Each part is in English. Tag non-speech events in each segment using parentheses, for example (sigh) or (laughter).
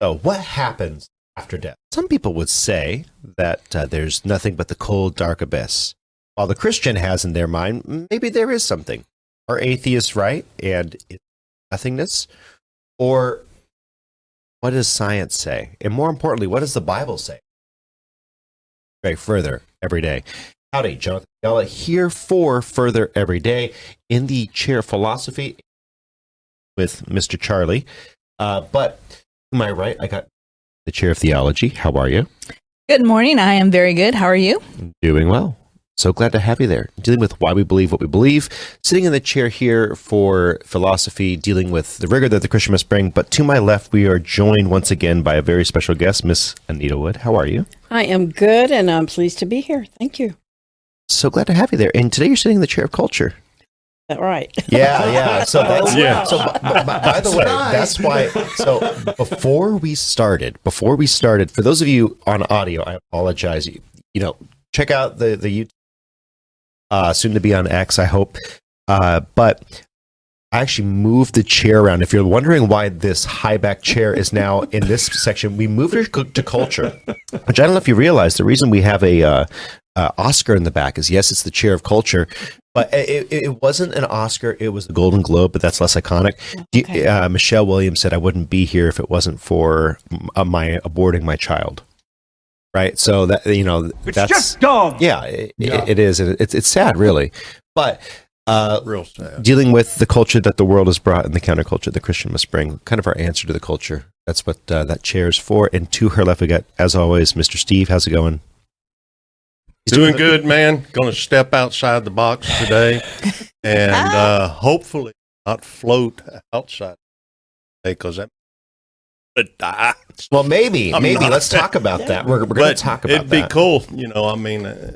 So, what happens after death? Some people would say that uh, there's nothing but the cold, dark abyss. While the Christian has in their mind, maybe there is something. Are atheists right? And it's nothingness? Or what does science say? And more importantly, what does the Bible say? Right, further every day. Howdy, Jonathan Fiala here for further every day in the chair philosophy with Mr. Charlie. Uh, but to my right, I got the chair of theology. How are you? Good morning. I am very good. How are you? Doing well. So glad to have you there. Dealing with why we believe what we believe. Sitting in the chair here for philosophy, dealing with the rigor that the Christian must bring. But to my left, we are joined once again by a very special guest, Miss Anita Wood. How are you? I am good, and I'm pleased to be here. Thank you. So glad to have you there. And today you're sitting in the chair of culture. That right? (laughs) Yeah, yeah. So that's (laughs) Yeah. So b- b- by the way, that's why. So before we started, before we started, for those of you on audio, I apologize. You, you know, check out the the YouTube. Uh, soon to be on X, I hope. Uh, but I actually moved the chair around. If you're wondering why this high back chair is now in this section, we moved it to- to culture, which I don't know if you realize. The reason we have a uh, uh, Oscar in the back is yes, it's the chair of culture, but it, it, it wasn't an Oscar. It was the Golden Globe, but that's less iconic. Okay. Uh, Michelle Williams said, "I wouldn't be here if it wasn't for uh, my aborting my child." Right. So that you know, It's that's just dumb. yeah, it, Yeah. it- it is. It, it's it's sad, really, but. Uh, Real sad. dealing with the culture that the world has brought and the counterculture the Christian must bring, kind of our answer to the culture. That's what uh, that chair is for. And to her left, we got, as always, Mr. Steve. How's it going? He's Doing good, man. Going to step outside the box today, (laughs) and uh, hopefully not float outside because that would die. Well, maybe, I'm ema not- Let's (laughs) talk about that. We're, we're going to talk about it'd be cool, you know. I mean, uh,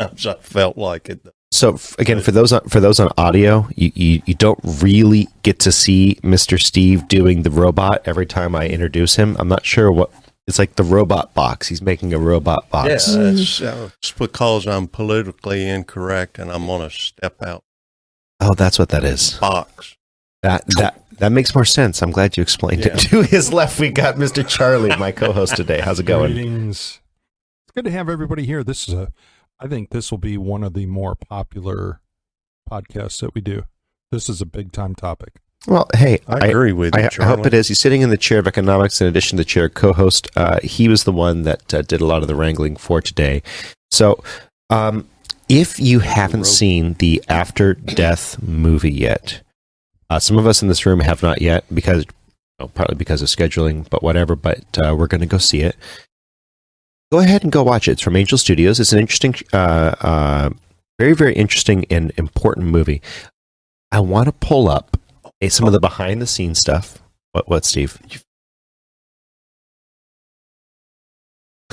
(laughs) I felt like it. So again, for those on, for those on audio, you, you you don't really get to see Mr. Steve doing the robot every time I introduce him. I'm not sure what it's like. The robot box. He's making a robot box. Yeah, it's, uh, it's because I'm politically incorrect, and I'm going to step out Oh, that's what that is. box. That that that makes more sense. I'm glad you explained Yeah. it. To his left, we got Mr. Charlie, my co-host today. How's it going? Greetings. It's good to have everybody here. This is a, I think this will be one of the more popular podcasts that we do. This is a big time topic. Well, hey, I agree with you, I, I hope it is. He's sitting in the chair of economics in addition to the chair of co-host. Uh, he was the one that uh, did a lot of the wrangling for today. So, um, if you haven't seen the After Death movie yet, uh, some of us in this room have not yet because, well, partly because of scheduling, but whatever. But uh, we're going to go see it. Go ahead and go watch it. It's from Angel Studios. It's an interesting, uh, uh, very, very interesting and important movie. I want to pull up eh, some of the behind the scenes stuff. What, what, Steve?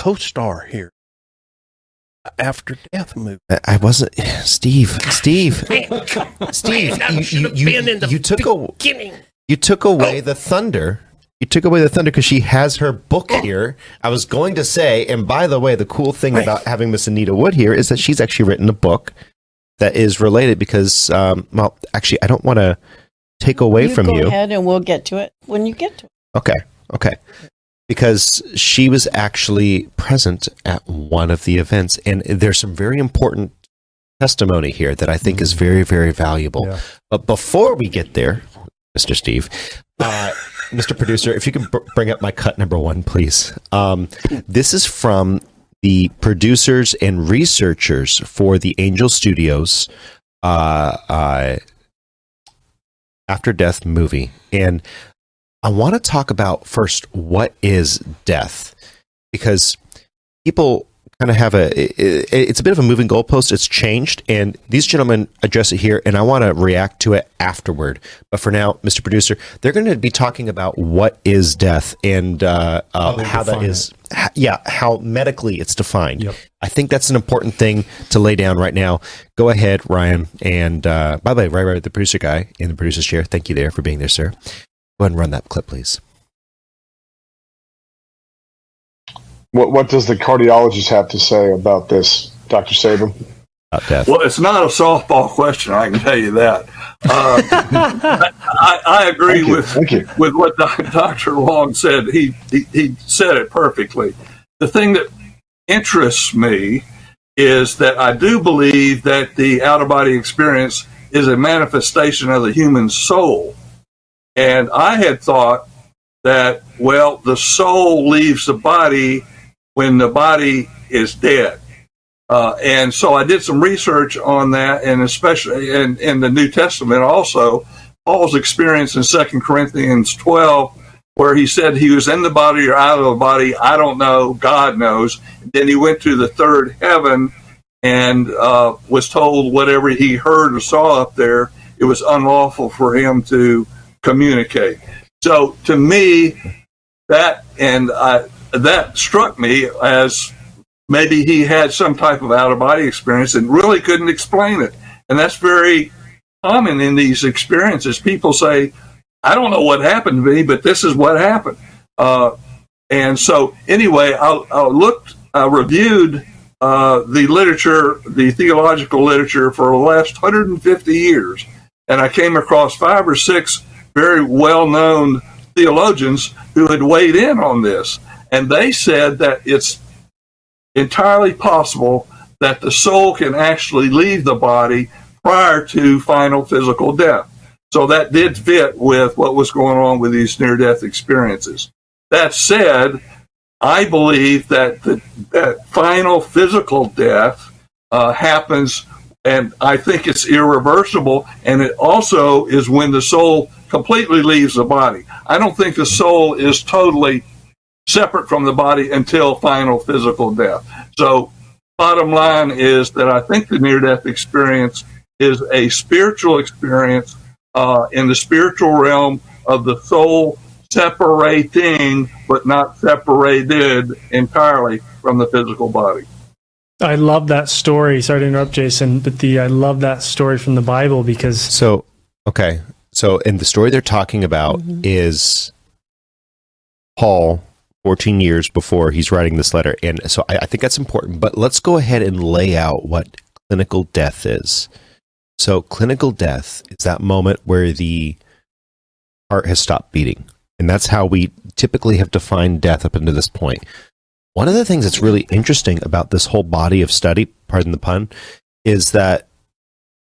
co-star here. After Death movie. I- I wasn't, Steve. Steve. (laughs) Steve. You, you, you, been in the you took a, you took away the thunder. You took away the thunder because she has her book here. I was going to say, and by the way, the cool thing about having Miss Anita Wood here is that she's actually written a book that is related because, um, well, actually, I don't want to take away from you. go you. ahead, and we'll get to it when you get to it. Okay. Okay. Because she was actually present at one of the events, and there's some very important testimony here that I think is very, very valuable. Yeah. But before we get there, Mr. Steve, uh, (laughs) Mr. Producer, if you can br- bring up my cut number one, please. Um, this is from the producers and researchers for the Angel Studios uh, uh, After Death movie. And I want to talk about first what is death because people kind of have a i- i- it's a bit of a moving goalpost. It's changed and these gentlemen address it here and i want to react to it afterward. But for now mr producer they're going to be talking about what is death and uh, uh, How how that is ha- yeah how medically it's defined. Yep. i think that's an important thing to lay down right now. Go ahead ryan and uh, by the way right right the producer guy in the producer's chair thank you there for being there sir. Go ahead and run that clip please What what does the cardiologist have to say about this, Doctor Sabom? Well, it's not a softball question. I can tell you that. Uh, (laughs) I, I agree Thank you. with Thank with what (laughs) Dr. Long said. He, he he said it perfectly. The thing that interests me is that I do believe that the out of body experience is a manifestation of the human soul. And I had thought that, well, the soul leaves the body when the body is dead. Uh, and so I did some research on that, and especially in, in the New Testament also, Paul's experience in Second Corinthians 12, where he said he was in the body or out of the body, I don't know, God knows. Then he went to the third heaven and uh, was told whatever he heard or saw up there, it was unlawful for him to communicate. So to me, that and I, that struck me as maybe he had some type of out of body experience and really couldn't explain it. And that's very common in these experiences. People say, I don't know what happened to me, but this is what happened. Uh, and so, anyway, I, I looked, I reviewed uh, the literature, the theological literature for the last 150 years, and I came across five or six very well known theologians who had weighed in on this. And they said that it's entirely possible that the soul can actually leave the body prior to final physical death. So that did fit with what was going on with these near death experiences. That said, I believe that the that final physical death uh, happens, and I think it's irreversible, and it also is when the soul completely leaves the body. I don't think the soul is totally separate from the body until final physical death. So, bottom line is that I think the near death experience is a spiritual experience uh, in the spiritual realm of the soul separating, but not separated entirely from the physical body. I love that story. Sorry to interrupt, Jason, but the I love that story from the Bible because So, okay. So, in the story they're talking about is Paul, 14 years before he's writing this letter. And so I, I think that's important. But let's go ahead and lay out what clinical death is. So, clinical death is that moment where the heart has stopped beating. And that's how we typically have defined death up until this point. One of the things that's really interesting about this whole body of study, pardon the pun, is that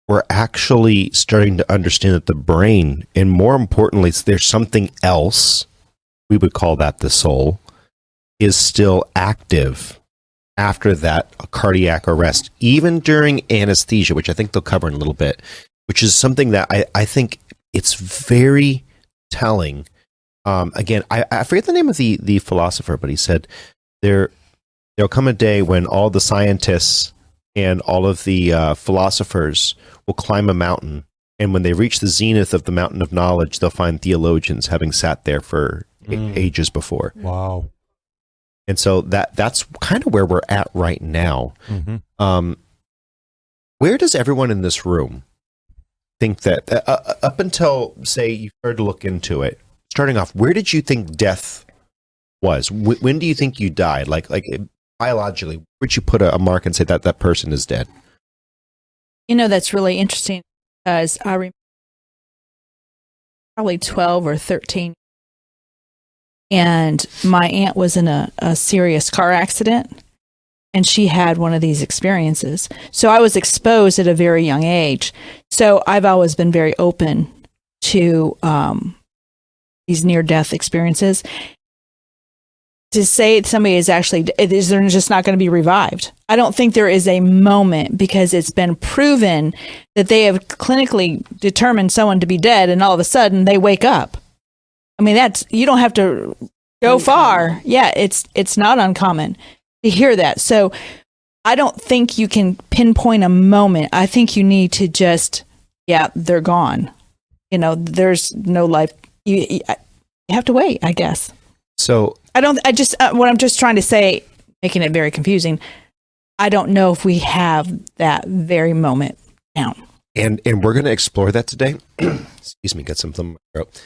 we're actually starting to understand that the brain, and more importantly, there's something else, we would call that the soul, is still active after that cardiac arrest, even during anesthesia, which I think they'll cover in a little bit, which is something that I, I think it's very telling. Um, again, I, I forget the name of the, the philosopher, but he said there there'll come a day when all the scientists and all of the uh, philosophers will climb a mountain, and when they reach the zenith of the mountain of knowledge, they'll find theologians having sat there for Mm. ages before. Wow. And so that that's kind of where we're at right now. hmm Um, where does everyone in this room think that uh, uh, up until say you started to look into it? Starting off, where did you think death was? Wh- when do you think you died? Like like uh, biologically, would you put a, a mark and say that that person is dead? You know, that's really interesting because I remember probably 12 or 13. And my aunt was in a, a serious car accident and she had one of these experiences. So I was exposed at a very young age. So I've always been very open to um, these near death experiences. To say somebody is actually is they're just not going to be revived. I don't think there is a moment because it's been proven that they have clinically determined someone to be dead, and all of a sudden they wake up. I mean, that's you don't have to go far. Yeah, it's it's not uncommon to hear that. So I don't think you can pinpoint a moment. I think you need to just yeah, they're gone. You know, there's no life. You you you have to wait, I guess. So I don't. I just uh, what I'm just trying to say, making it very confusing. I don't know if we have that very moment now. and and we're going to explore that today. (clears throat) Excuse me, get something in my throat.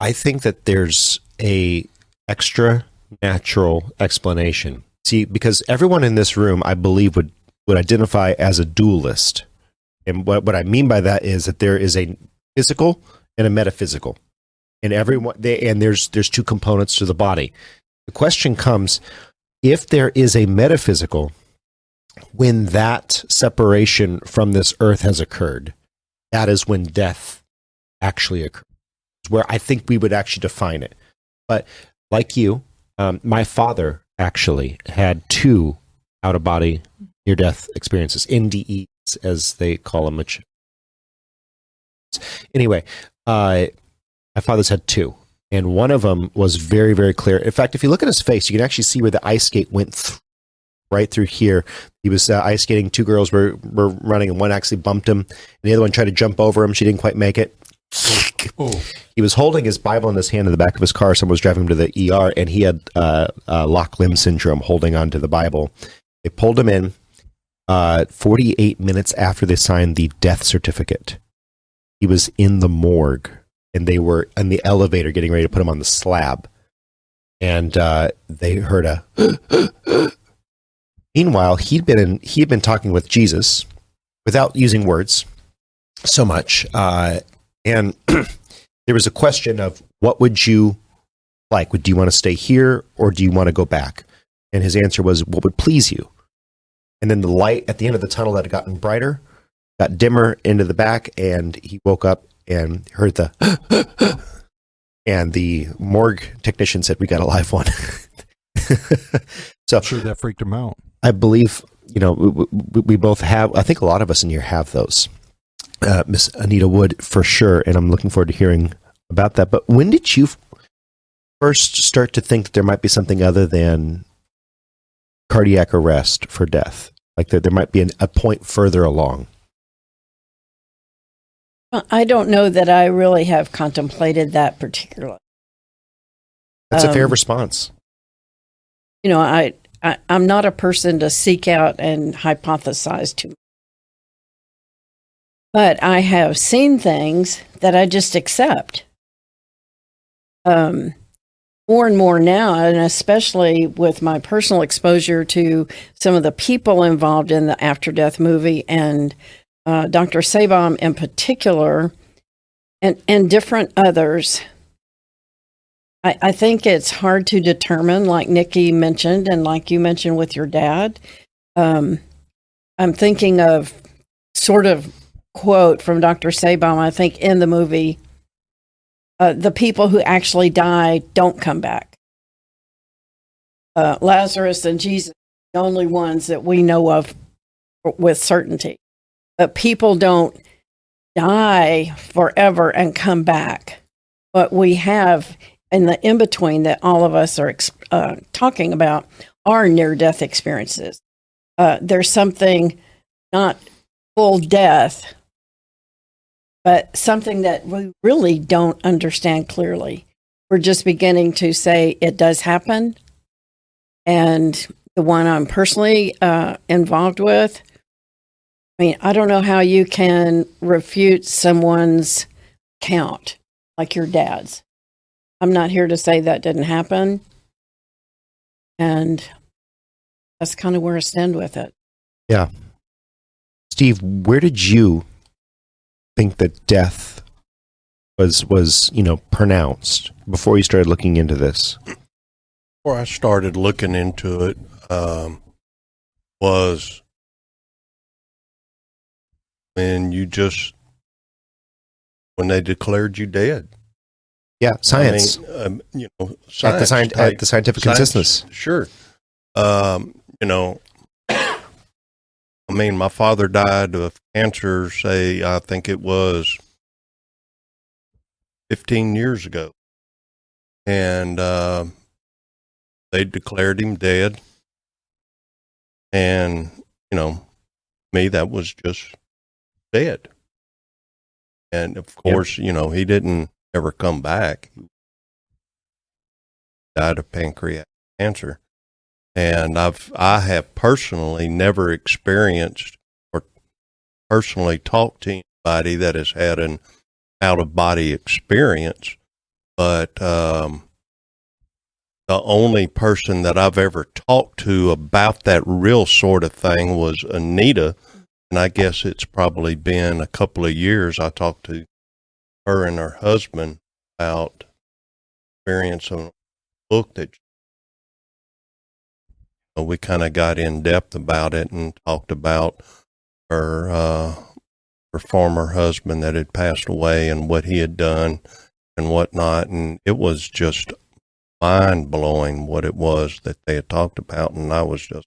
I think that there's a extra natural explanation. See, because everyone in this room, I believe, would would identify as a dualist. And what, what I mean by that is that there is a physical and a metaphysical. And everyone they and there's there's two components to the body. The question comes if there is a metaphysical when that separation from this earth has occurred, that is when death actually occurs. Where I think we would actually define it. But like you, um, my father actually had two out of body near death experiences, NDEs as they call them. Which anyway, uh, my father's had two, and one of them was very very clear. In fact, if you look at his face, you can actually see where the ice skate went right through here. He was uh, ice skating. Two girls were were running, and one actually bumped him, and the other one tried to jump over him. She didn't quite make it. Oh, He was holding his Bible in his hand in the back of his car. Someone was driving him to the ER, and he had uh, uh, lock limb syndrome, holding on to the Bible. They pulled him in. Uh, 48 minutes after they signed the death certificate, he was in the morgue, and they were in the elevator getting ready to put him on the slab. And uh, they heard a. (gasps) Meanwhile, he'd been in, he had been talking with Jesus without using words so much, uh, and (clears throat) there was a question of what would you like? Would do you want to stay here or do you want to go back? And his answer was, "What would please you?" And then the light at the end of the tunnel that had gotten brighter, got dimmer into the back, and he woke up and heard the. (gasps) and the morgue technician said, "We got a live one." (laughs) so I'm sure that freaked him out. I believe you know we, we, we both have. I think a lot of us in here have those. Uh, Miss Anita Wood for sure, and I'm looking forward to hearing about that. But when did you first start to think that there might be something other than cardiac arrest for death? Like that there might be an, a point further along. I don't know that I really have contemplated that particularly. That's a fair Um, response. You know, I, I I'm not a person to seek out and hypothesize too. much. But I have seen things that I just accept. Um, more and more now, and especially with my personal exposure to some of the people involved in the after death movie and uh, Dr. Sabom in particular, and, and different others. I, I think it's hard to determine, like Nikki mentioned, and like you mentioned with your dad. Um, I'm thinking of sort of quote from Dr. Sabom, I think, in the movie uh, the people who actually die don't come back. Uh, Lazarus and Jesus, the only ones that we know of with certainty. But people don't die forever and come back. But we have in the in between that all of us are uh, talking about are near death experiences. Uh, there's something not full death, but something that we really don't understand clearly. We're just beginning to say it does happen. And the one I'm personally uh, involved with, I mean, I don't know how you can refute someone's count like your dad's. I'm not here to say that didn't happen. And that's kind of where I stand with it. Yeah. Steve, where did you think that death was was you know pronounced before you started looking into this? Before I started looking into it, um, was when you just when they declared you dead. Yeah, science I mean, um, you know, at the sci- type- at the scientific science- consensus. Sure. Um, you know, mean, my father died of cancer, say, I think it was 15 years ago. And uh, they declared him dead. And, you know, me, that was just dead. And of course, you know, he didn't ever come back. He died of pancreatic cancer and I've I have personally never experienced or personally talked to anybody that has had an out of body experience, but um, the only person that I've ever talked to about that real sort of thing was Anita. And I guess it's probably been a couple of years I talked to her and her husband about experience of a book that we kind of got in depth about it and talked about her uh, her former husband that had passed away and what he had done and whatnot, and it was just mind blowing what it was that they had talked about, and I was just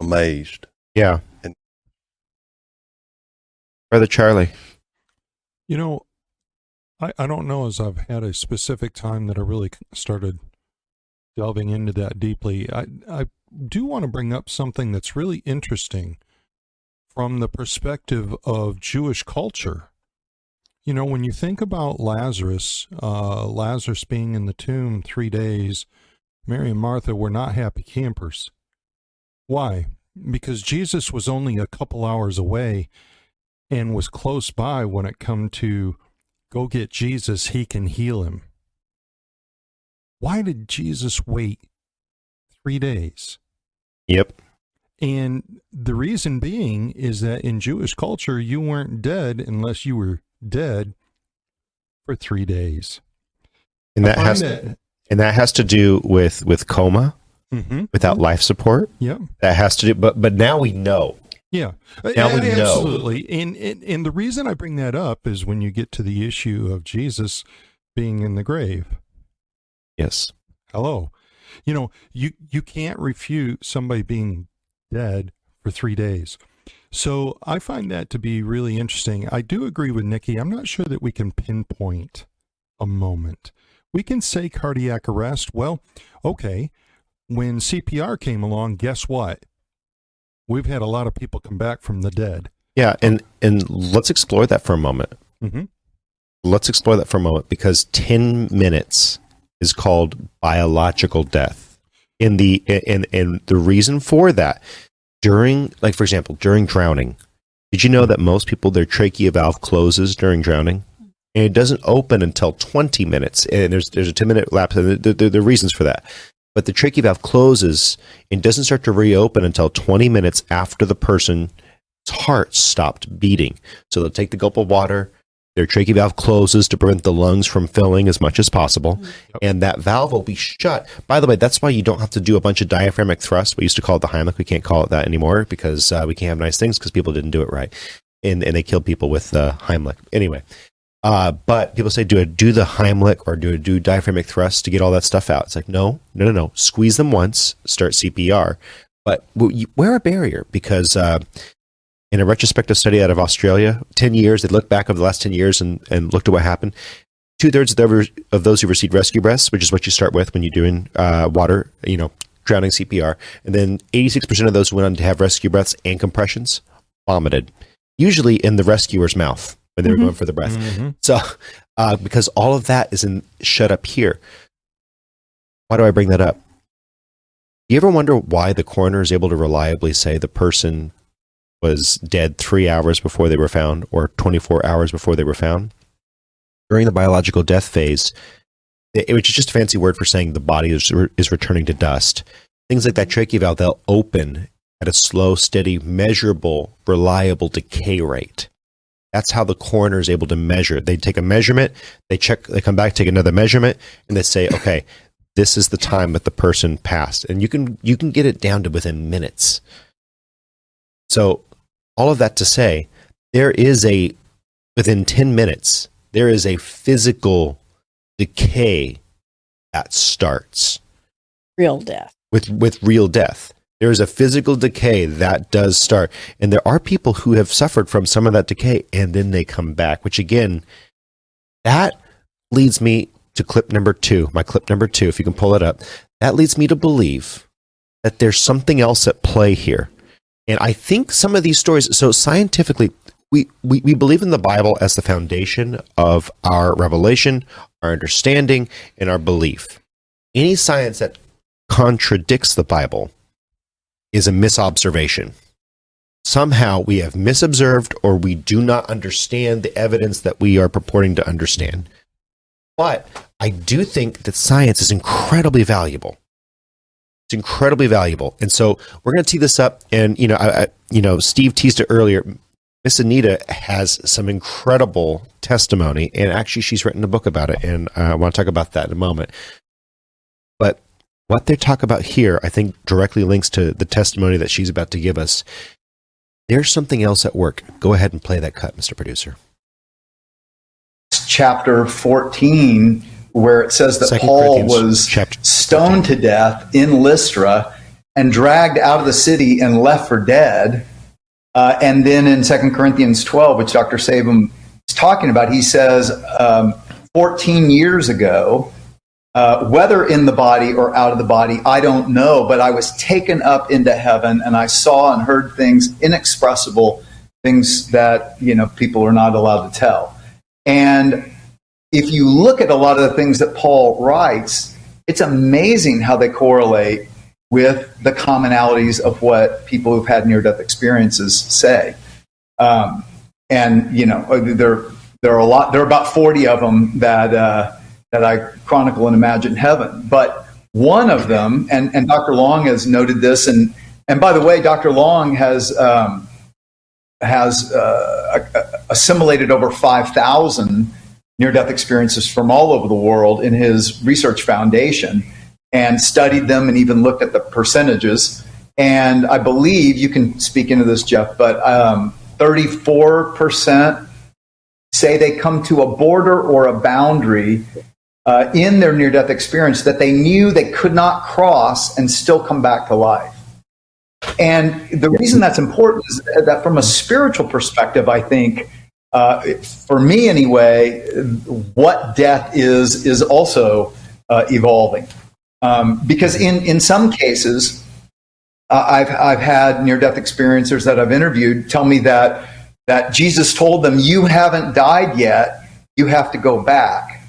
amazed. Yeah. And- Brother Charlie. You know, I, I don't know as I've had a specific time that I really started delving into that deeply. I, I do want to bring up something that's really interesting from the perspective of Jewish culture. You know, when you think about Lazarus, uh, Lazarus being in the tomb three days, Mary and Martha were not happy campers. Why? Because Jesus was only a couple hours away and was close by when it come to go get Jesus, he can heal him. Why did Jesus wait three days? Yep. And the reason being is that in Jewish culture, you weren't dead unless you were dead for three days. And that has that- and that has to do with with coma Mhm. without life support. Yeah. That has to do but but now we know. Yeah, Now we know. absolutely. And, and and the reason I bring that up is when you get to the issue of Jesus being in the grave. Yes. Hello, you know you you can't refute somebody being dead for three days. So I find that to be really interesting. I do agree with Nikki. I'm not sure that we can pinpoint a moment. We can say cardiac arrest. Well, okay. When CPR came along, guess what? We've had a lot of people come back from the dead. Yeah, and and let's explore that for a moment. Mm-hmm. Let's explore that for a moment because 10 minutes is called biological death. In the and and the reason for that during like for example, during drowning, did you know that most people their trachea valve closes during drowning? And it doesn't open until 20 minutes. And there's there's a 10 minute lapse and there, there, there are reasons for that. But the trachea valve closes and doesn't start to reopen until 20 minutes after the person's heart stopped beating. So they'll take the gulp of water, their trachea valve closes to prevent the lungs from filling as much as possible, and that valve will be shut. By the way, that's why you don't have to do a bunch of diaphragmatic thrust. We used to call it the Heimlich. We can't call it that anymore because uh, we can't have nice things because people didn't do it right, and and they killed people with uh, Heimlich. Anyway, uh, but people say, do I do the Heimlich or do I do diaphragmatic thrust to get all that stuff out? It's like, no, no, no, no. Squeeze them once, start CPR, but w- you- wear a barrier because uh, in a retrospective study out of Australia, 10 years, they looked back over the last 10 years and, and looked at what happened. Two thirds of, of those who received rescue breaths, which is what you start with when you're doing uh, water, you know, drowning CPR, and then 86% of those who went on to have rescue breaths and compressions vomited, usually in the rescuer's mouth when they were Mhm. going for the breath. Mm-hmm. So, uh, because all of that is in shut up here. Why do I bring that up? You ever wonder why the coroner is able to reliably say the person was dead three hours before they were found or 24 hours before they were found? During the biological death phase, which is just a fancy word for saying the body is, is returning to dust, things like that trachea valve, they'll open at a slow, steady, measurable, reliable decay rate. That's how the coroner is able to measure. They take a measurement, they check, they come back, take another measurement, and they say, okay, this is the time that the person passed, and you can you can get it down to within minutes. So, all of that to say, there is a within ten minutes there is a physical decay that starts Real death. with with real death. There is a physical decay that does start, and there are people who have suffered from some of that decay, and then they come back. Which again, that leads me to clip number two. My clip number two, if you can pull it up, that leads me to believe that there's something else at play here. And I think some of these stories. So scientifically, we, we, we believe in the Bible as the foundation of our revelation, our understanding, and our belief. Any science that contradicts the Bible is a misobservation. Somehow we have misobserved or we do not understand the evidence that we are purporting to understand. But I do think that science is incredibly valuable. It's incredibly valuable, and so we're going to tee this up. And you know, I, I, you know, Steve teased it earlier. Miss Anita has some incredible testimony, and actually, she's written a book about it, and I want to talk about that in a moment. But what they talk about here, I think, directly links to the testimony that she's about to give us. There's something else at work. Go ahead and play that cut, Mr. Producer. Chapter 14, where it says that Second Paul was chapter stoned to death in Lystra and dragged out of the city and left for dead. Uh, and then in 2 Corinthians 12, which Dr. Sabom is talking about, he says, um, 14 years ago, uh, whether in the body or out of the body, I don't know, but I was taken up into heaven and I saw and heard things inexpressible, things that, you know, people are not allowed to tell. And if you look at a lot of the things that Paul writes, it's amazing how they correlate with the commonalities of what people who've had near death experiences say. Um, and, you know, there, there are a lot, there are about 40 of them that, uh, that I chronicle and imagine heaven. But one of them, and, and Dr. Long has noted this, and, and by the way, Dr. Long has, um, has uh, assimilated over 5,000 near death experiences from all over the world in his research foundation and studied them and even looked at the percentages. And I believe you can speak into this, Jeff, but um, 34% say they come to a border or a boundary uh, in their near death experience that they knew they could not cross and still come back to life. And the reason that's important is that from a spiritual perspective, I think, uh, for me anyway, what death is, is also uh, evolving. Um, because in, in some cases, uh, I've, I've had near death experiencers that I've interviewed tell me that, that Jesus told them, You haven't died yet, you have to go back.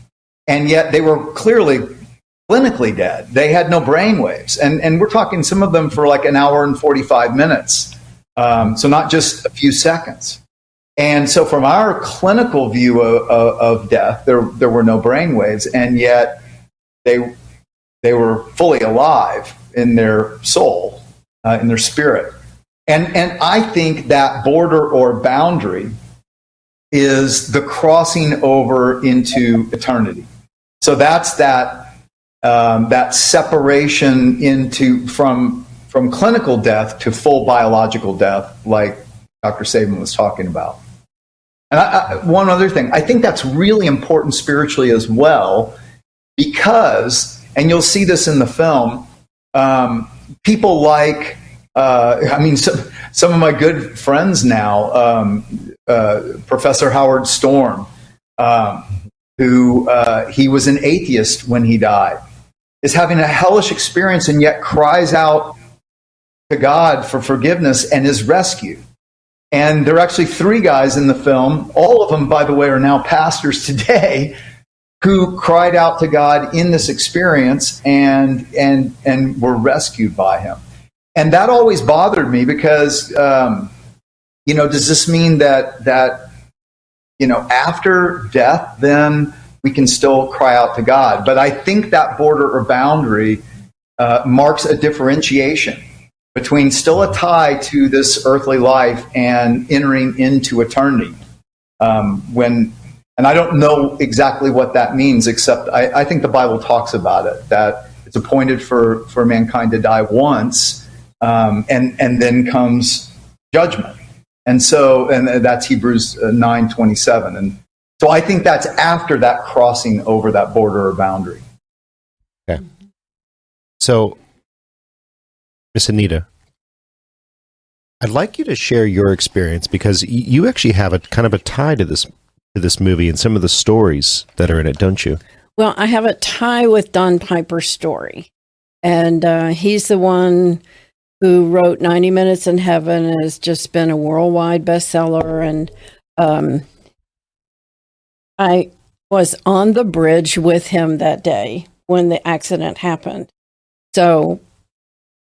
And yet they were clearly clinically dead. They had no brain waves. And, and we're talking some of them for like an hour and 45 minutes. Um, so not just a few seconds. And so from our clinical view of, of, of death, there, there were no brain waves. And yet they, they were fully alive in their soul, uh, in their spirit. And, and I think that border or boundary is the crossing over into eternity. So that's that um, that separation into from from clinical death to full biological death, like Dr. Sabom was talking about. And I, I, one other thing, I think that's really important spiritually as well, because, and you'll see this in the film, um, people like, uh, I mean, some, some of my good friends now, um, uh, Professor Howard Storm, um, who uh, he was an atheist when he died, is having a hellish experience and yet cries out to God for forgiveness and is rescued. And there are actually three guys in the film. All of them, by the way, are now pastors today (laughs) who cried out to God in this experience and, and, and were rescued by him. And that always bothered me because, um, you know, does this mean that, that, you know, after death, then we can still cry out to God? But I think that border or boundary uh, marks a differentiation between still a tie to this earthly life and entering into eternity. Um, when, and I don't know exactly what that means, except I, I, think the Bible talks about it that it's appointed for for mankind to die once, um, and and then comes judgment. And so, and that's Hebrews uh, nine twenty seven. And so, I think that's after that crossing over that border or boundary. Okay. So Miss Anita, I'd like you to share your experience because you actually have a kind of a tie to this to this movie and some of the stories that are in it, don't you? Well, I have a tie with Don Piper's story, and uh, he's the one who wrote 90 Minutes in Heaven and has just been a worldwide bestseller. And um, I was on the bridge with him that day when the accident happened. So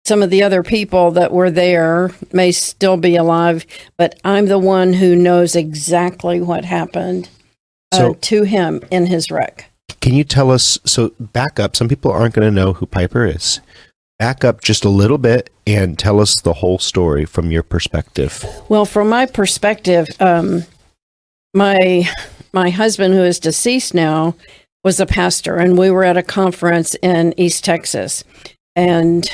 some of the other people that were there may still be alive, but I'm the one who knows exactly what happened uh, so, to him in his wreck. Can you tell us? So, back up. Some people aren't going to know who Piper is. Back up just a little bit and tell us the whole story from your perspective. Well, from my perspective, um, my my husband, who is deceased now, was a pastor, and we were at a conference in East Texas. And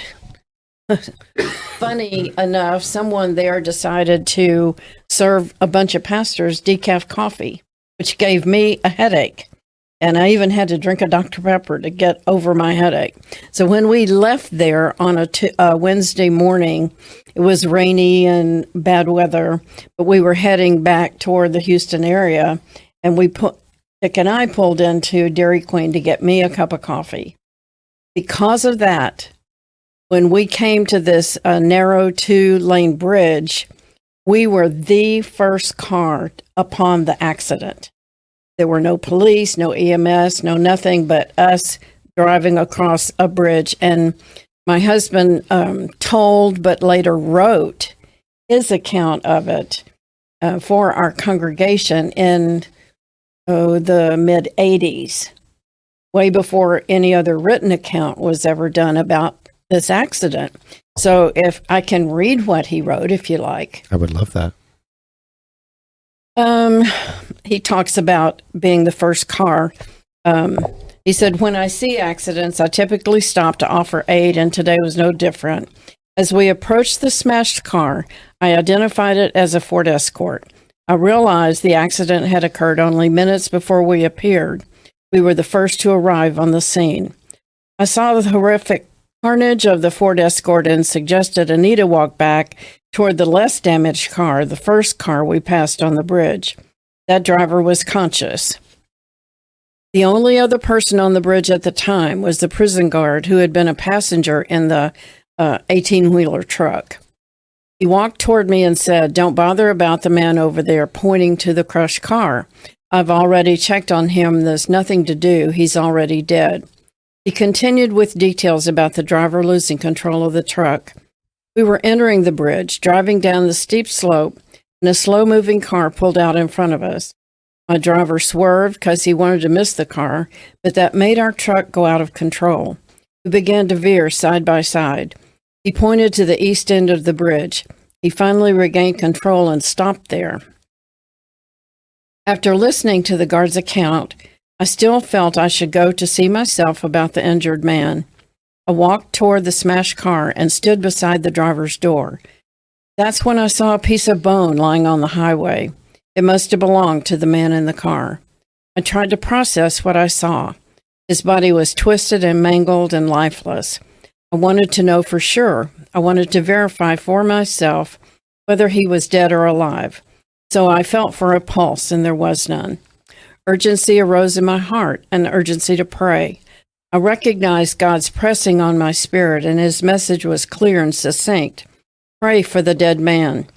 (laughs) funny enough, someone there decided to serve a bunch of pastors decaf coffee, which gave me a headache. And I even had to drink a Dr. Pepper to get over my headache. So when we left there on a t- uh, Wednesday morning, it was rainy and bad weather, but we were heading back toward the Houston area. And we put, Dick and I pulled into Dairy Queen to get me a cup of coffee. Because of that, when we came to this uh, narrow two lane bridge, we were the first car upon the accident. There were no police, no EMS, no nothing but us driving across a bridge. And my husband um, told, but later wrote his account of it uh, for our congregation in oh, the mid 80s, way before any other written account was ever done about this accident. So if I can read what he wrote, if you like. I would love that. Um, he talks about being the first car. Um, he said, When I see accidents, I typically stop to offer aid, and today was no different. As we approached the smashed car, I identified it as a Ford Escort. I realized the accident had occurred only minutes before we appeared. We were the first to arrive on the scene. I saw the horrific carnage of the Ford Escort and suggested Anita walk back toward the less damaged car, the first car we passed on the bridge. That driver was conscious. The only other person on the bridge at the time was the prison guard who had been a passenger in the 18 uh, wheeler truck. He walked toward me and said, Don't bother about the man over there, pointing to the crushed car. I've already checked on him. There's nothing to do. He's already dead. He continued with details about the driver losing control of the truck. We were entering the bridge, driving down the steep slope, and a slow moving car pulled out in front of us. My driver swerved because he wanted to miss the car, but that made our truck go out of control. We began to veer side by side. He pointed to the east end of the bridge. He finally regained control and stopped there. After listening to the guard's account, I still felt I should go to see myself about the injured man. I walked toward the smashed car and stood beside the driver's door. That's when I saw a piece of bone lying on the highway. It must have belonged to the man in the car. I tried to process what I saw. His body was twisted and mangled and lifeless. I wanted to know for sure. I wanted to verify for myself whether he was dead or alive. So I felt for a pulse, and there was none. Urgency arose in my heart, an urgency to pray. I recognized God's pressing on my spirit, and his message was clear and succinct Pray for the dead man.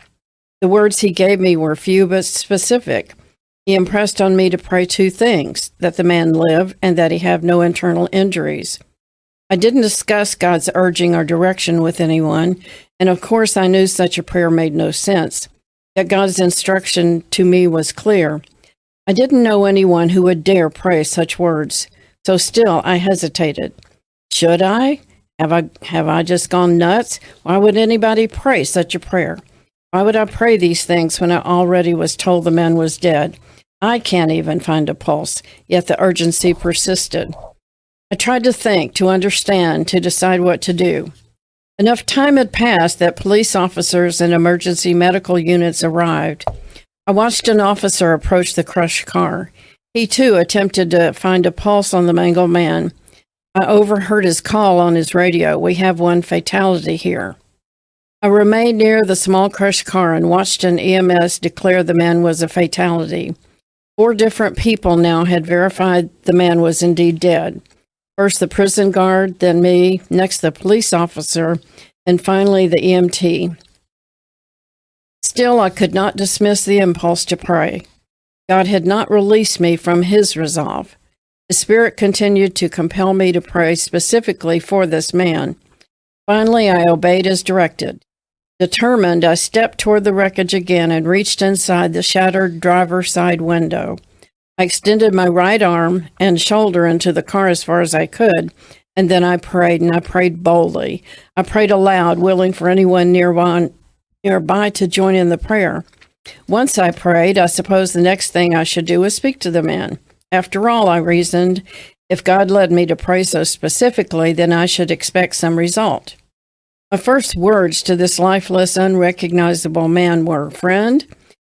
The words he gave me were few but specific. He impressed on me to pray two things that the man live and that he have no internal injuries. I didn't discuss God's urging or direction with anyone, and of course I knew such a prayer made no sense. Yet God's instruction to me was clear. I didn't know anyone who would dare pray such words, so still I hesitated. Should I? Have I have I just gone nuts? Why would anybody pray such a prayer? Why would I pray these things when I already was told the man was dead? I can't even find a pulse, yet the urgency persisted. I tried to think, to understand, to decide what to do. Enough time had passed that police officers and emergency medical units arrived. I watched an officer approach the crushed car. He too attempted to find a pulse on the mangled man. I overheard his call on his radio. We have one fatality here. I remained near the small crushed car and watched an EMS declare the man was a fatality. Four different people now had verified the man was indeed dead. First the prison guard, then me, next the police officer, and finally the EMT. Still, I could not dismiss the impulse to pray. God had not released me from his resolve. The Spirit continued to compel me to pray specifically for this man. Finally, I obeyed as directed. Determined, I stepped toward the wreckage again and reached inside the shattered driver's side window. I extended my right arm and shoulder into the car as far as I could, and then I prayed, and I prayed boldly. I prayed aloud, willing for anyone nearby, nearby to join in the prayer. Once I prayed, I suppose the next thing I should do was speak to the man. After all, I reasoned, if God led me to pray so specifically, then I should expect some result. My first words to this lifeless, unrecognizable man were Friend,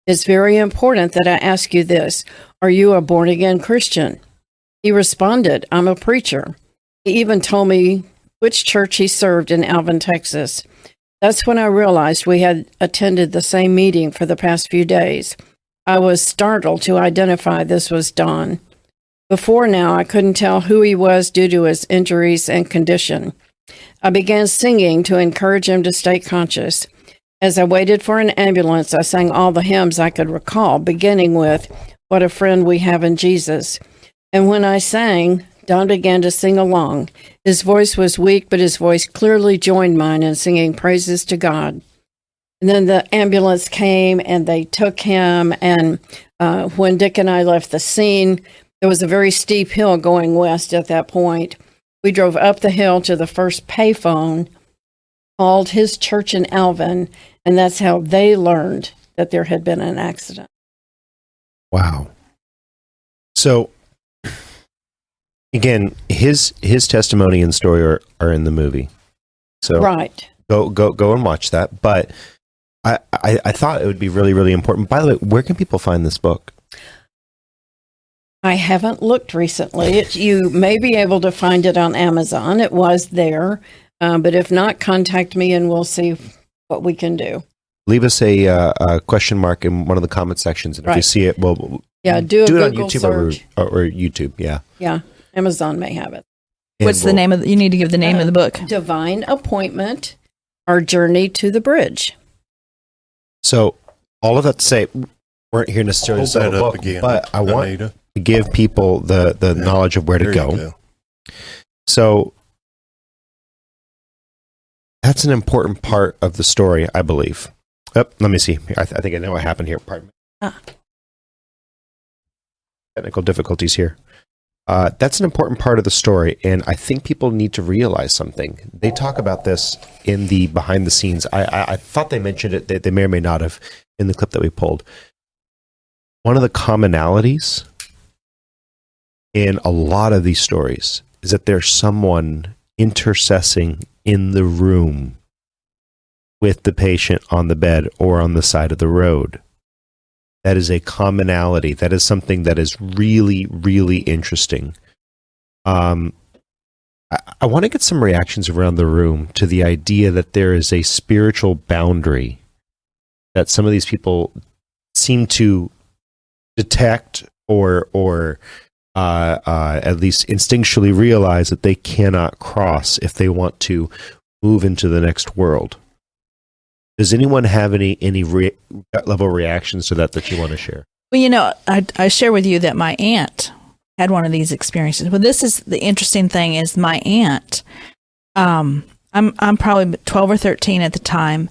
it's very important that I ask you this Are you a born again Christian? He responded, I'm a preacher. He even told me which church he served in Alvin, Texas. That's when I realized we had attended the same meeting for the past few days. I was startled to identify this was Don. Before now, I couldn't tell who he was due to his injuries and condition. I began singing to encourage him to stay conscious. As I waited for an ambulance, I sang all the hymns I could recall, beginning with, What a Friend We Have in Jesus. And when I sang, Don began to sing along. His voice was weak, but his voice clearly joined mine in singing praises to God. And then the ambulance came and they took him. And uh, when Dick and I left the scene, there was a very steep hill going west at that point. We drove up the hill to the first payphone, called his church in Alvin, and that's how they learned that there had been an accident. Wow. So again, his his testimony and story are, are in the movie. So Right. go go go and watch that. But I, I I thought it would be really really important. By the way, where can people find this book? I haven't looked recently. It, you may be able to find it on Amazon. It was there. Um, but if not, contact me and we'll see what we can do. Leave us a, uh, a question mark in one of the comment sections, and if you see it, well, Yeah, do a do it on Google YouTube or, or YouTube. Yeah. Yeah, Amazon may have it. And What's the we'll- name of the, you need to give the name of the book. Divine Appointment, Our Journey to the Bridge. So all of that to say, we weren't here necessarily to Hold sell that a up book, again. but I want Anita. to give people the the Yeah. knowledge of where to There you go. So that's an important part of the story, I believe. Oh, let me see. I, th- I think I know what happened here. Pardon me. Ah. Technical difficulties here. Uh, that's an important part of the story, and I think people need to realize something. They talk about this in the behind the scenes. I, I, I thought they mentioned it. They, they may or may not have in the clip that we pulled. One of the commonalities in a lot of these stories is that there's someone intercessing in the room with the patient on the bed or on the side of the road. That is a commonality. That is something that is really, really interesting. Um, I, I want to get some reactions around the room to the idea that there is a spiritual boundary that some of these people seem to detect or or uh, uh, at least instinctually realize that they cannot cross if they want to move into the next world. Does anyone have any any re- level reactions to that that you want to share? Well, you know, I, I share with you that my aunt had one of these experiences. Well, this is the interesting thing is my aunt. Um, I'm I'm probably 12 or 13 at the time,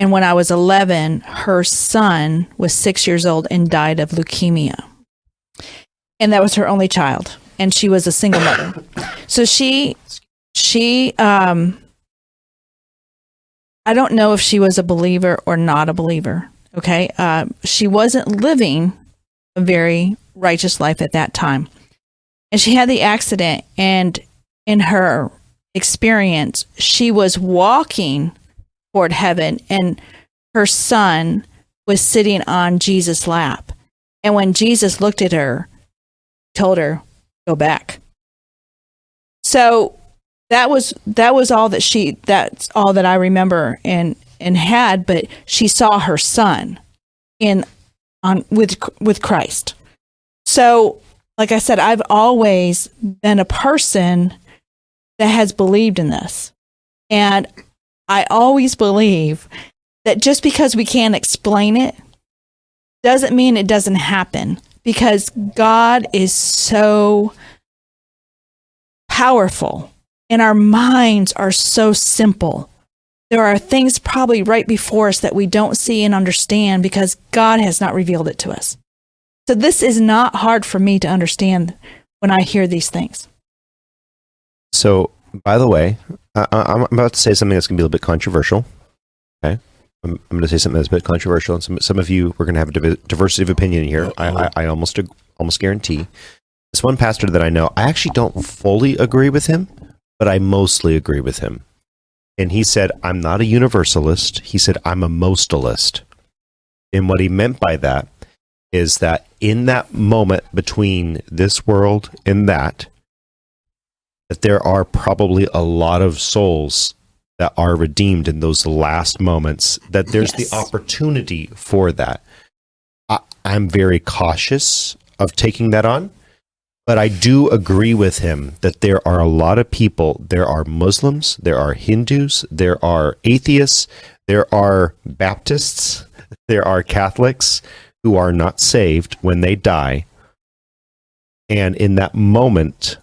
and when I was 11, her son was six years old and died of leukemia, and that was her only child, and she was a single mother. So she she um, I don't know if she was a believer or not a believer. Okay. Uh, she wasn't living a very righteous life at that time. And she had the accident, and in her experience, she was walking toward heaven, and her son was sitting on Jesus' lap. And when Jesus looked at her, told her, "Go back." So that was that was all that she that's all that I remember and and had but she saw her son in on with with Christ. So like I said I've always been a person that has believed in this. And I always believe that just because we can't explain it doesn't mean it doesn't happen because God is so powerful and our minds are so simple. There are things probably right before us that we don't see and understand because God has not revealed it to us. So this is not hard for me to understand when I hear these things. So, by the way, I, I'm about to say something that's going to be a little bit controversial. Okay. I'm, I'm going to say something that's a bit controversial, and some, some of you we're going to have a div- diversity of opinion here. I, I, I almost almost guarantee. This one pastor that I know, I actually don't fully agree with him, but I mostly agree with him. And he said, "I'm not a universalist." He said, "I'm a mostalist." And what he meant by that is that in that moment between this world and that, that there are probably a lot of souls that are redeemed in those last moments, that there's Yes. the opportunity for that. I, I'm very cautious of taking that on, but I do agree with him that there are a lot of people. There are Muslims, there are Hindus, there are atheists, there are Baptists, (laughs) there are Catholics who are not saved when they die. And in that moment,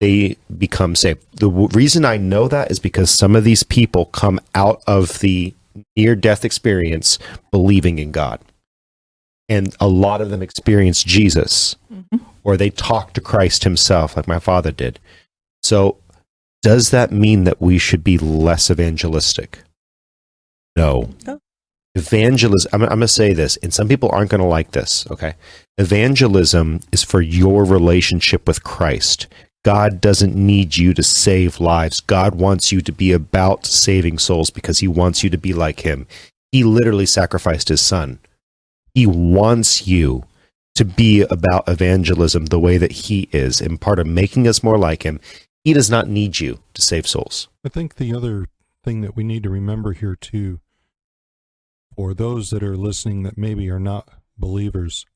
they become saved. The w- reason I know that is because some of these people come out of the near death experience believing in God. And a lot of them experience Jesus mm-hmm. Or they talk to Christ himself, like my father did. So, does that mean that we should be less evangelistic? No. Oh. No. Evangelism, I'm, I'm going to say this, and some people aren't going to like this, okay? Evangelism is for your relationship with Christ. God doesn't need you to save lives. God wants you to be about saving souls because he wants you to be like him. He literally sacrificed his son. He wants you to be about evangelism the way that he is and part of making us more like him. He does not need you to save souls. I think the other thing that we need to remember here too, for those that are listening that maybe are not believers,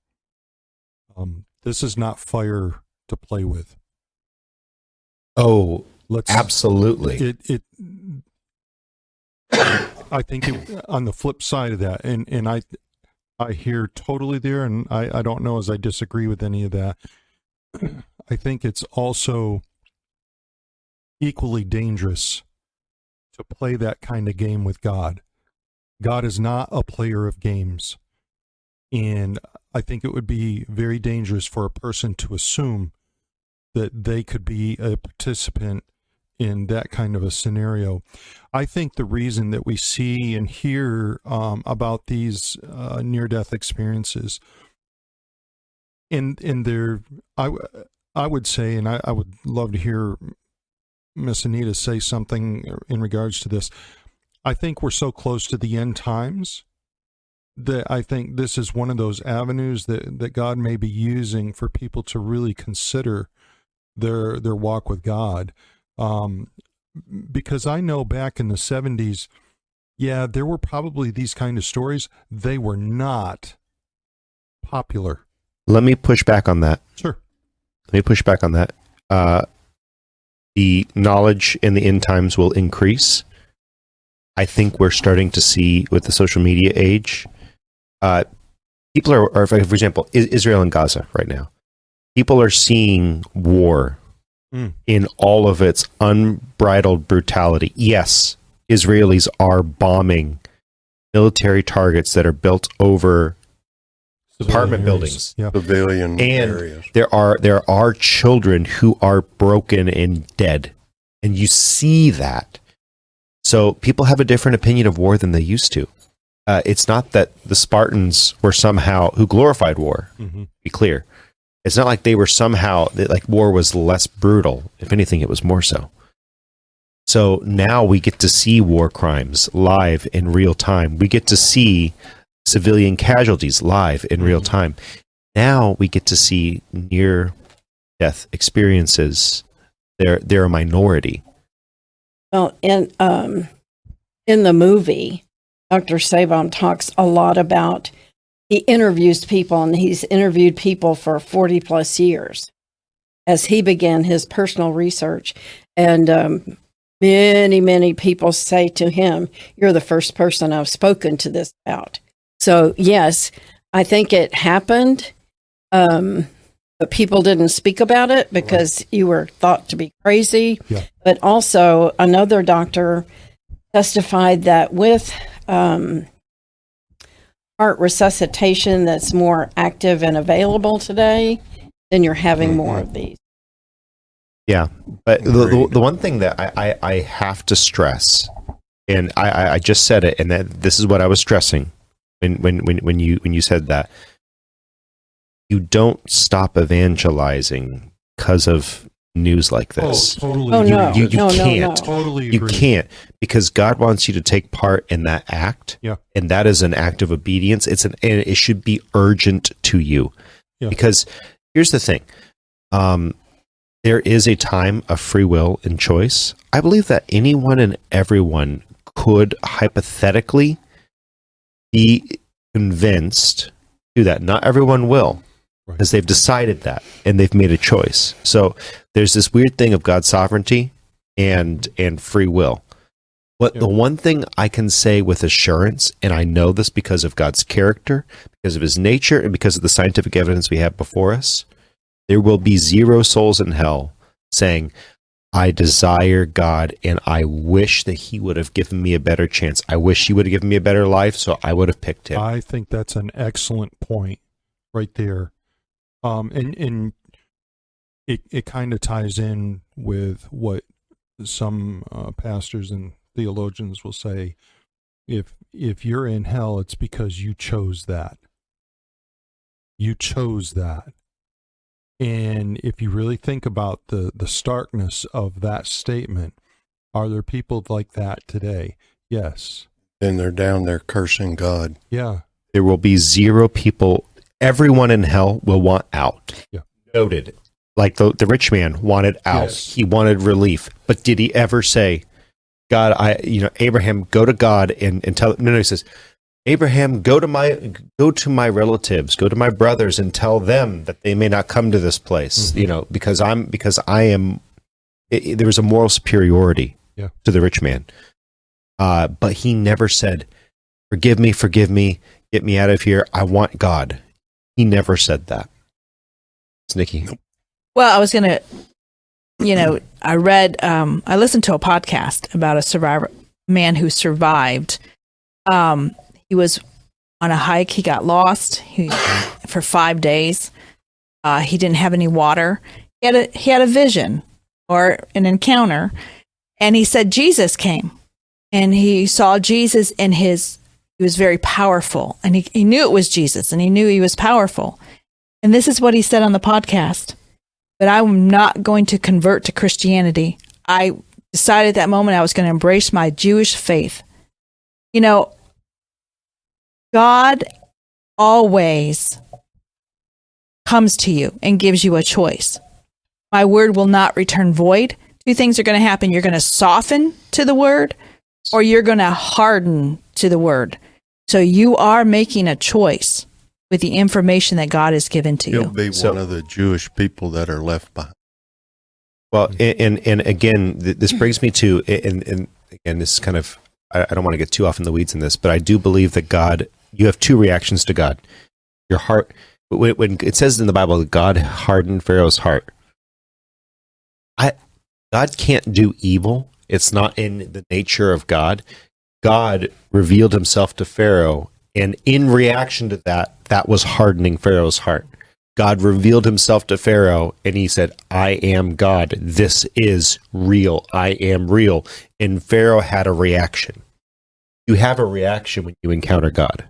um, this is not fire to play with. Oh, Let's absolutely. it it. (coughs) I think it, on the flip side of that, and and I I hear totally there, and I I don't know as I disagree with any of that. (clears throat) I think it's also equally dangerous to play that kind of game with God. God is not a player of games. And I think it would be very dangerous for a person to assume that they could be a participant in that kind of a scenario. I think the reason that we see and hear um, about these uh, near death experiences, and and there, I I would say, and I, I would love to hear Miss Anita say something in regards to this. I think we're so close to the end times that I think this is one of those avenues that, that God may be using for people to really consider their their walk with God. Um, because I know back in the seventies, yeah, there were probably these kind of stories. They were not popular. Let me push back on that. Sure. Let me push back on that. Uh, the knowledge in the end times will increase. I think we're starting to see with the social media age, uh, people are, are, for example, Israel and Gaza right now. People are seeing war Mm. in all of its unbridled brutality. Yes, Israelis are bombing military targets that are built over apartment buildings. Yeah. Civilian And areas. there are there are children who are broken and dead and you see that so people have a different opinion of war than they used to uh, it's not that the spartans were somehow who glorified war hmm be clear it's not like they were somehow like war was less brutal. If anything it was more so. So now we get to see war crimes live in real time. We get to see civilian casualties live in real time. Now we get to see near death experiences. They're they're a minority. Well, in um, in the movie, Dr. Sabom talks a lot about he interviews people, and he's interviewed people for forty plus years as he began his personal research, and um, many many people say to him, "You're the first person I've spoken to this about." So yes, I think it happened. Um, but people didn't speak about it because you were thought to be crazy. Yeah. But also, another doctor testified that with um, heart resuscitation that's more active and available today, then you're having more of mm-hmm. these. Yeah, but the, the, the one thing that I, I, I have to stress, and I, I- I just said it, and that this is what I was stressing when, when, when, when you when you said that. You don't stop evangelizing because of news like this. Oh, totally. Oh, no. You- you no, no, can't. no. Totally You agree. can't because God wants you to take part in that act, Yeah. and that is an act of obedience. It's an and it should be urgent to you, Yeah. because here's the thing: um, there is a time of free will and choice. I believe that anyone and everyone could hypothetically be convinced to that. Not everyone will, Right. Because they've decided that and they've made a choice. So there's this weird thing of God's sovereignty and and free will. But Yeah. the one thing I can say with assurance, and I know this because of God's character, because of his nature, and because of the scientific evidence we have before us, there will be zero souls in hell saying, I desire God and I wish that he would have given me a better chance. I wish he would have given me a better life, so I would have picked him. I think that's an excellent point right there. Um, and and it it kind of ties in with what some uh, pastors and theologians will say. If if you're in hell, it's because you chose that. You chose that. And if you really think about the the starkness of that statement, are there people like that today? Yes. Then they're down there cursing God. Yeah. there will be zero people. Everyone in hell will want out. Yeah. Noted. Like the, the rich man wanted out. Yes. He wanted relief. But did he ever say, God, I, you know, Abraham, go to God and, and tell, no, no, he says, Abraham, go to my, go to my relatives, go to my brothers and tell them that they may not come to this place, you know, because I'm, because I am, it, it- there was a moral superiority Yeah. to the rich man. Uh, but he never said, forgive me, forgive me, get me out of here. I want God. He never said that. It's Nikki. Well, I was going to, you know, I read, um, I listened to a podcast about a survivor, man who survived. Um, he was on a hike. He got lost he, for five days. Uh, he didn't have any water. He had a, he had a vision or an encounter and he said Jesus came and he saw Jesus in his, he was very powerful and he, he knew it was Jesus and he knew he was powerful. And this is what he said on the podcast but I'm not going to convert to Christianity. I decided at that moment I was going to embrace my Jewish faith. You know, God always comes to you and gives you a choice. My word will not return void. Two things are going to happen. You're going to soften to the word or you're going to harden to the word. So you are making a choice with the information that God has given to He'll you. be So- one of the Jewish people that are left behind. Well, mm-hmm. and and, and again, th- this brings me to, and, and again, this is kind of, I, I don't want to get too off in the weeds in this, but I do believe that God, you have two reactions to God. Your heart, when, when it says in the Bible that God hardened Pharaoh's heart, I, God can't do evil. It's not in the nature of God. God revealed himself to Pharaoh, and in reaction to that, that was hardening Pharaoh's heart. God revealed himself to Pharaoh and he said, I am God. This is real. I am real. And Pharaoh had a reaction. You have a reaction when you encounter God.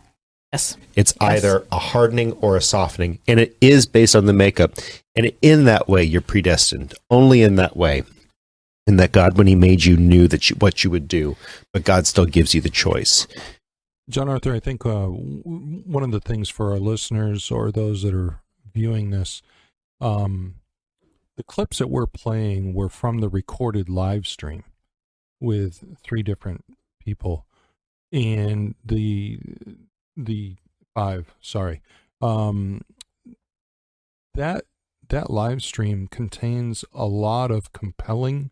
Yes. It's either a hardening or a softening, and it is based on the makeup. And in that way, you're predestined. Only in that way. In that God, when He made you, knew that you, what you would do, but God still gives you the choice. John Arthur, I think uh, one of the things for our listeners or those that are viewing this, um, the clips that we're playing were from the recorded live stream with three different people, and the the five, sorry, um, that that live stream contains a lot of compelling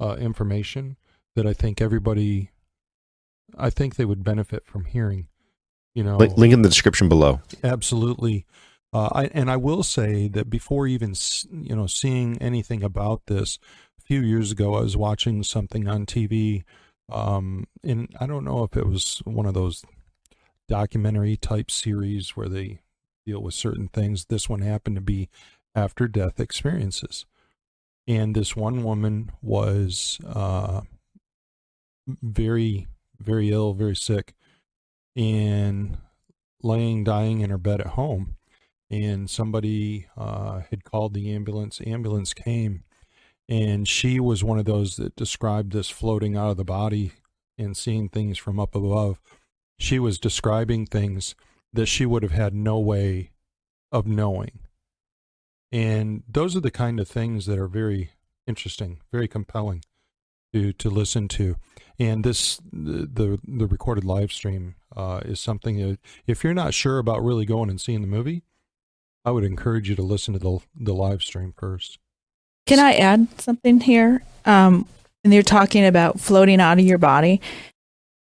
uh, information that I think everybody I think they would benefit from hearing. You know, Link link in the description below. absolutely. Uh, I, and I will say that before even you know seeing anything about this, a few years ago I was watching something on TV, um, and I don't know if it was one of those documentary type series where they deal with certain things. This one happened to be after death experiences. And this one woman was uh, very, very ill, very sick, and laying dying in her bed at home. And somebody uh, had called the ambulance. Ambulance came, and she was one of those that described this floating out of the body and seeing things from up above. She was describing things that she would have had no way of knowing. And those are the kind of things that are very interesting, very compelling to to listen to. And this the the, the recorded live stream uh, is something that if you're not sure about really going and seeing the movie, I would encourage you to listen to the the live stream first. Can I add something here? Um, and you're talking about floating out of your body.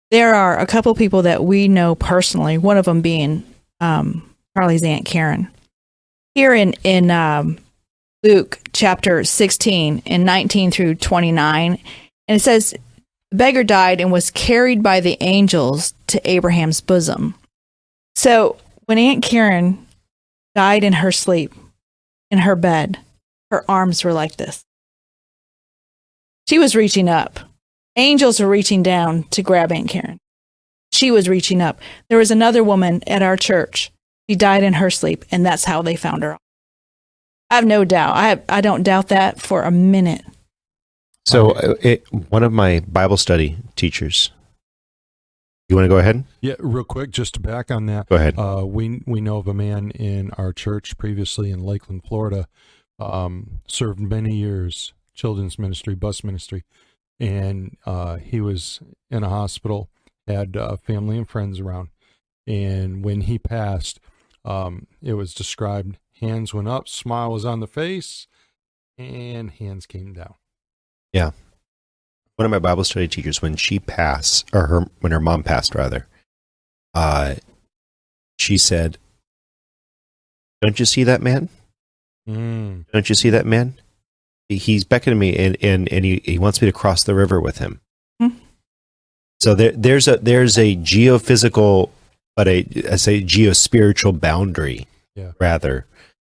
There are a couple people that we know personally. One of them being um, Charlie's aunt Karen. Here in in um, Luke chapter 16 and 19 through 29, and it says, "The beggar died and was carried by the angels to Abraham's bosom." So when Aunt Karen died in her sleep in her bed, her arms were like this. She was reaching up. Angels were reaching down to grab Aunt Karen. She was reaching up. There was another woman at our church. She died in her sleep, and that's how they found her. I have no doubt. I have, I don't doubt that for a minute. So, uh, it, one of my Bible study teachers. You want to go ahead? Yeah, real quick, just to back on that. Go ahead. Uh, we we know of a man in our church previously in Lakeland, Florida, um, served many years children's ministry, bus ministry, and uh, he was in a hospital, had uh, family and friends around, and when he passed, um, it was described: hands went up, smile was on the face, and hands came down. Yeah. One of my Bible study teachers, when she passed, or her when her mom passed, rather, uh, she said, "Don't you see that man? Mm. Don't you see that man? He's beckoning me, and and, and he, he wants me to cross the river with him." Hmm. So there, there's a there's a geophysical, but a I say geospiritual boundary, Yeah. rather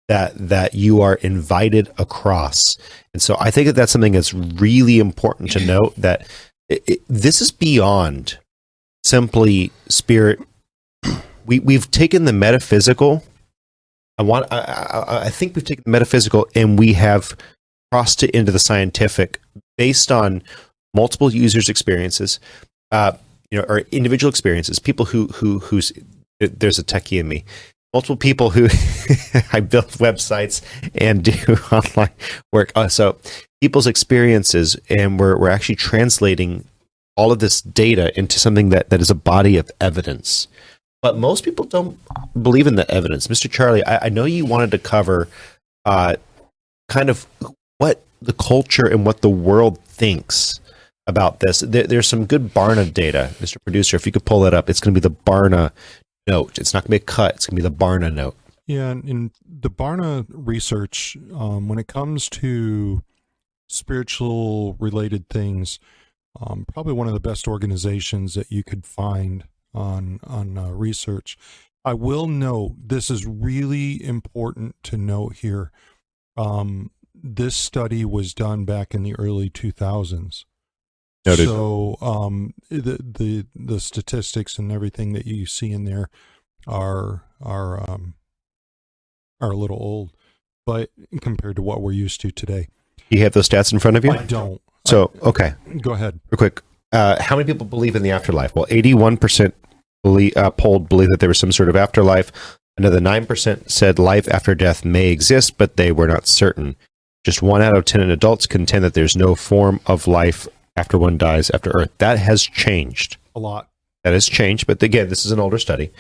that that you are invited across. And so I think that that's something that's really important to (clears throat) note that it, it, this is beyond simply spirit. (clears throat) We we've taken the metaphysical. I want. I, I, I think we've taken the metaphysical and we have crossed it into the scientific based on multiple users' experiences. Uh, you know, or individual experiences. People who who who's there's a techie in me multiple people who (laughs) I build websites and do (laughs) online work. Uh, so people's experiences, and we're we're actually translating all of this data into something that, that is a body of evidence. But most people don't believe in the evidence. Mr. Charlie, I, I know you wanted to cover uh, kind of what the culture and what the world thinks about this. There, there's some good Barna data, Mr. Producer. If you could pull that up, it's going to be the Barna note. It's not going to be a cut. It's going to be the Barna note. Yeah, and in the Barna research, um, when it comes to spiritual related things, um, probably one of the best organizations that you could find on on uh, research. I will note this is really important to note here. Um, this study was done back in the early 2000s. Noted. So um, the the the statistics and everything that you see in there are are um, are a little old, but compared to what we're used to today, You have those stats in front of you? I don't. So, okay, Go ahead. real quick. Uh, how many people believe in the afterlife? Well, 81% uh, polled believe that there was some sort of afterlife. Another 9% said life after death may exist, but they were not certain. Just one out of 10 adults contend that there's no form of life after one dies after Earth. That has changed. A lot. That has changed, but again, this is an older study.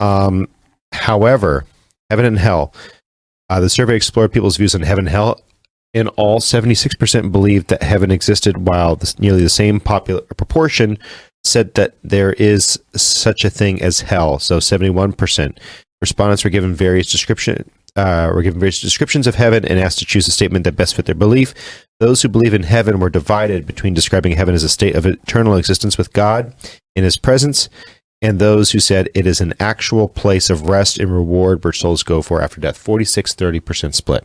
Um, however, heaven and hell. Uh, the survey explored people's views on heaven and hell. In all, 76% believed that heaven existed, while nearly the same popular proportion said that there is such a thing as hell. So 71%. Respondents were given various description uh, were given various descriptions of heaven and asked to choose a statement that best fit their belief. Those who believe in heaven were divided between describing heaven as a state of eternal existence with God in His presence, and those who said it is an actual place of rest and reward where souls go for after death. 46 30% split.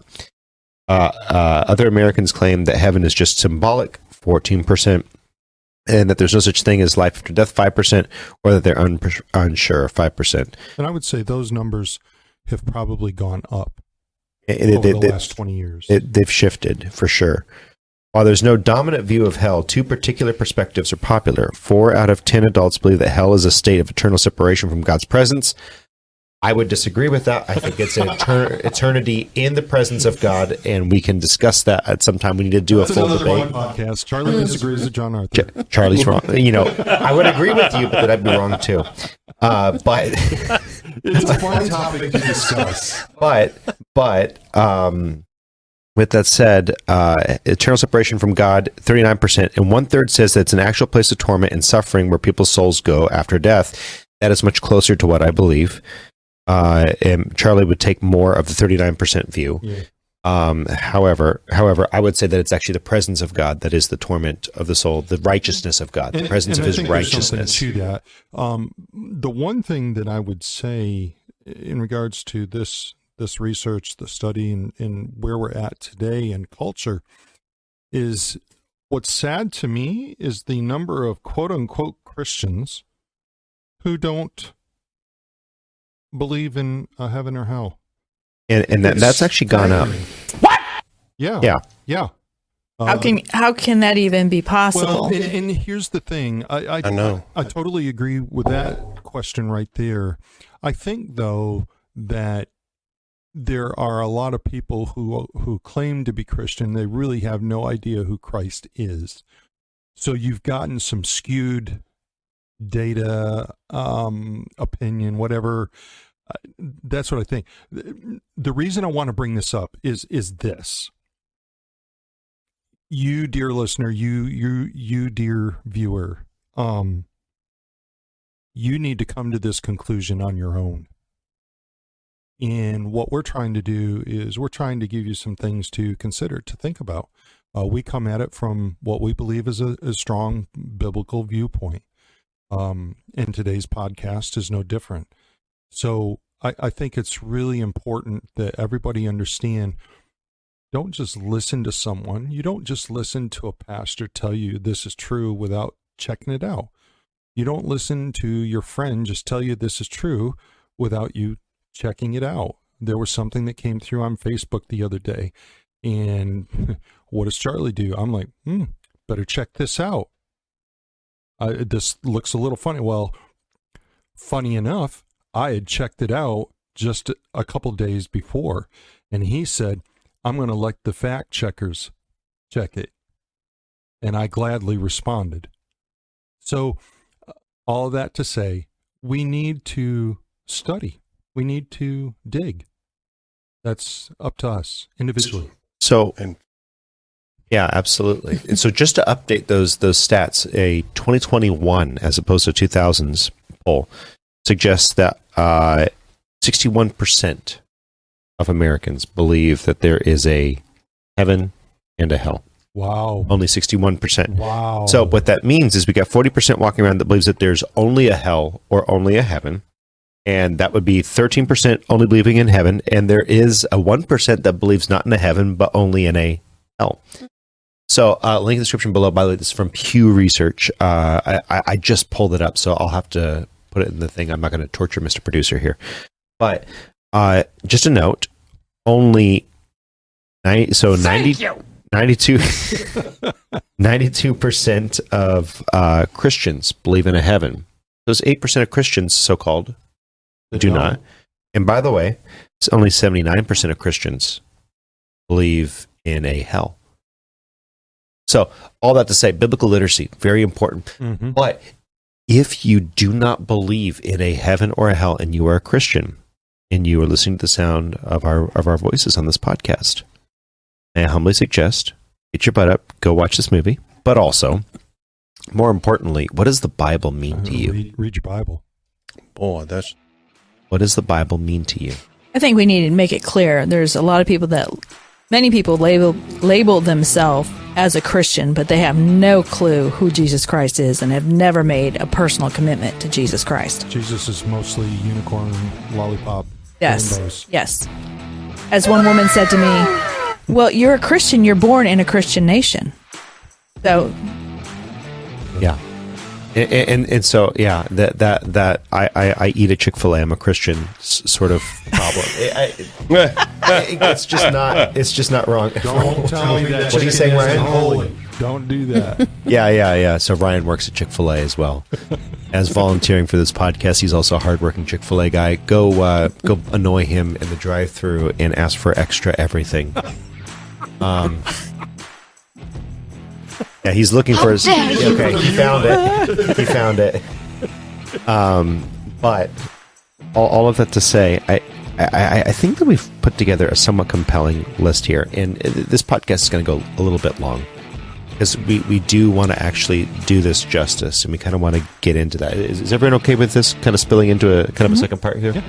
Uh, uh, other Americans claim that heaven is just symbolic, 14%, and that there's no such thing as life after death, 5%, or that they're un- unsure, 5%. And I would say those numbers have probably gone up It- over it- the it- last 20 years. it, they've shifted for sure. While there's no dominant view of hell, two particular perspectives are popular. Four out of ten adults believe that hell is a state of eternal separation from God's presence. I would disagree with that. I think it's an etern- (laughs) eternity in the presence of God, and we can discuss that at some time. We need to do That's a full debate. podcast. Charlie disagrees with John Arthur. Ch- Charlie's wrong. You know, I would agree with you, but then I'd be wrong too. Uh, but (laughs) It's a fun topic to discuss. but but um with that said, uh, eternal separation from God, 39%, and one third says that it's an actual place of torment and suffering where people's souls go after death. That is much closer to what I believe. Uh, and Charlie would take more of the 39% view. Yeah. Um, however, however, I would say that it's actually the presence of God that is the torment of the soul, the righteousness of God, the And- presence and of His righteousness. To that, um, the one thing that I would say in regards to this this research, the study, and, and where we're at today in culture, is what's sad to me is the number of quote unquote Christians who don't believe in a heaven or hell. And, and that, that's actually gone up. staggering. Yeah. Yeah. Yeah. How Uh, can how can that even be possible? well, and, and here's the thing. I, I, I know. I totally agree with that question right there. I think though that there are a lot of people who who claim to be Christian. They really have no idea who Christ is. So you've gotten some skewed data, um, opinion, whatever. Uh, That's what I think. The reason I want to bring this up is is this. You, dear listener, you, you, you, dear viewer, um, you need to come to this conclusion on your own. And what we're trying to do is we're trying to give you some things to consider, to think about. Uh, we come at it from what we believe is a, a strong biblical viewpoint. Um, today's podcast is no different. So I, I think it's really important that everybody understand don't just listen to someone. You don't just listen to a pastor tell you this is true without checking it out. You don't listen to your friend just tell you this is true without you checking it out. There was something that came through on Facebook the other day, and (laughs) what does Charlie do? I'm like, hmm, better check this out. Uh, this looks a little funny. Well, funny enough, I had checked it out just a couple days before, and he said, I'm going to let the fact checkers check it. And I gladly responded. So, uh, all that to say, we need to study, we need to dig. That's up to us individually. So And Yeah, absolutely. and so just to update those those stats, a 2021 as opposed to 2000s poll suggests that uh, 61% of Americans believe that there is a heaven and a hell. Wow. Only 61%. Wow. So what that means is we got 40% walking around that believes that there's only a hell or only a heaven. And that would be 13% only believing in heaven. And there is a 1% that believes not in a heaven, but only in a hell. So, uh, link in the description below. By the way, this is from Pew Research. Uh, I, I- I just pulled it up, so I'll have to put it in the thing. I'm not going to torture Mr. Producer here. But uh, just a note only 90, so 90, 92, 92% of uh, Christians believe in a heaven. Those 8% of Christians, so called, do not. And by the way, it's only 79% of Christians believe in a hell. So, all that to say, biblical literacy, very important. hmm But if you do not believe in a heaven or a hell and you are a Christian and you are listening to the sound of our of our voices on this podcast, may I humbly suggest get your butt up, go watch this movie. But also, more importantly, what does the Bible mean to you? Read, read your Bible. boy, that's What does the Bible mean to you? I think we need to make it clear. There's a lot of people that, many people label label themselves as a Christian, but they have no clue who Jesus Christ is and have never made a personal commitment to Jesus Christ. Jesus is mostly unicorn, lollipop, Yes. rainbows. Yes. As one woman said to me, Well, you're a Christian, you're born in a Christian nation. So, Yeah. And, and and so yeah that that that I, I, I eat at Chick Fil A. I'm a Christian s- sort of problem. (laughs) I- I- (laughs) it's just not it's just not wrong. Don't tell me (laughs) that. What are you saying, Ryan? Holy. Don't do that. Yeah, yeah, yeah. So Ryan works at Chick Fil A as well. As volunteering for this podcast, he's also a hardworking Chick Fil A guy. Go, uh, go annoy him in the drive-through and ask for extra everything. Um, yeah, he's looking for his. Okay, he found it. He found it. Um, but all, all of that to say, I, I, I think that we've put together a somewhat compelling list here, and this podcast is going to go a little bit long because we, we do want to actually do this justice and we kind of want to get into that. Is, is everyone okay with this kind of spilling into a kind of a second part here?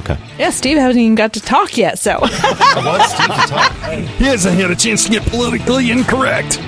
Okay. yeah, Steve hasn't even got to talk yet. So, (laughs) He hasn't had a chance to get politically incorrect.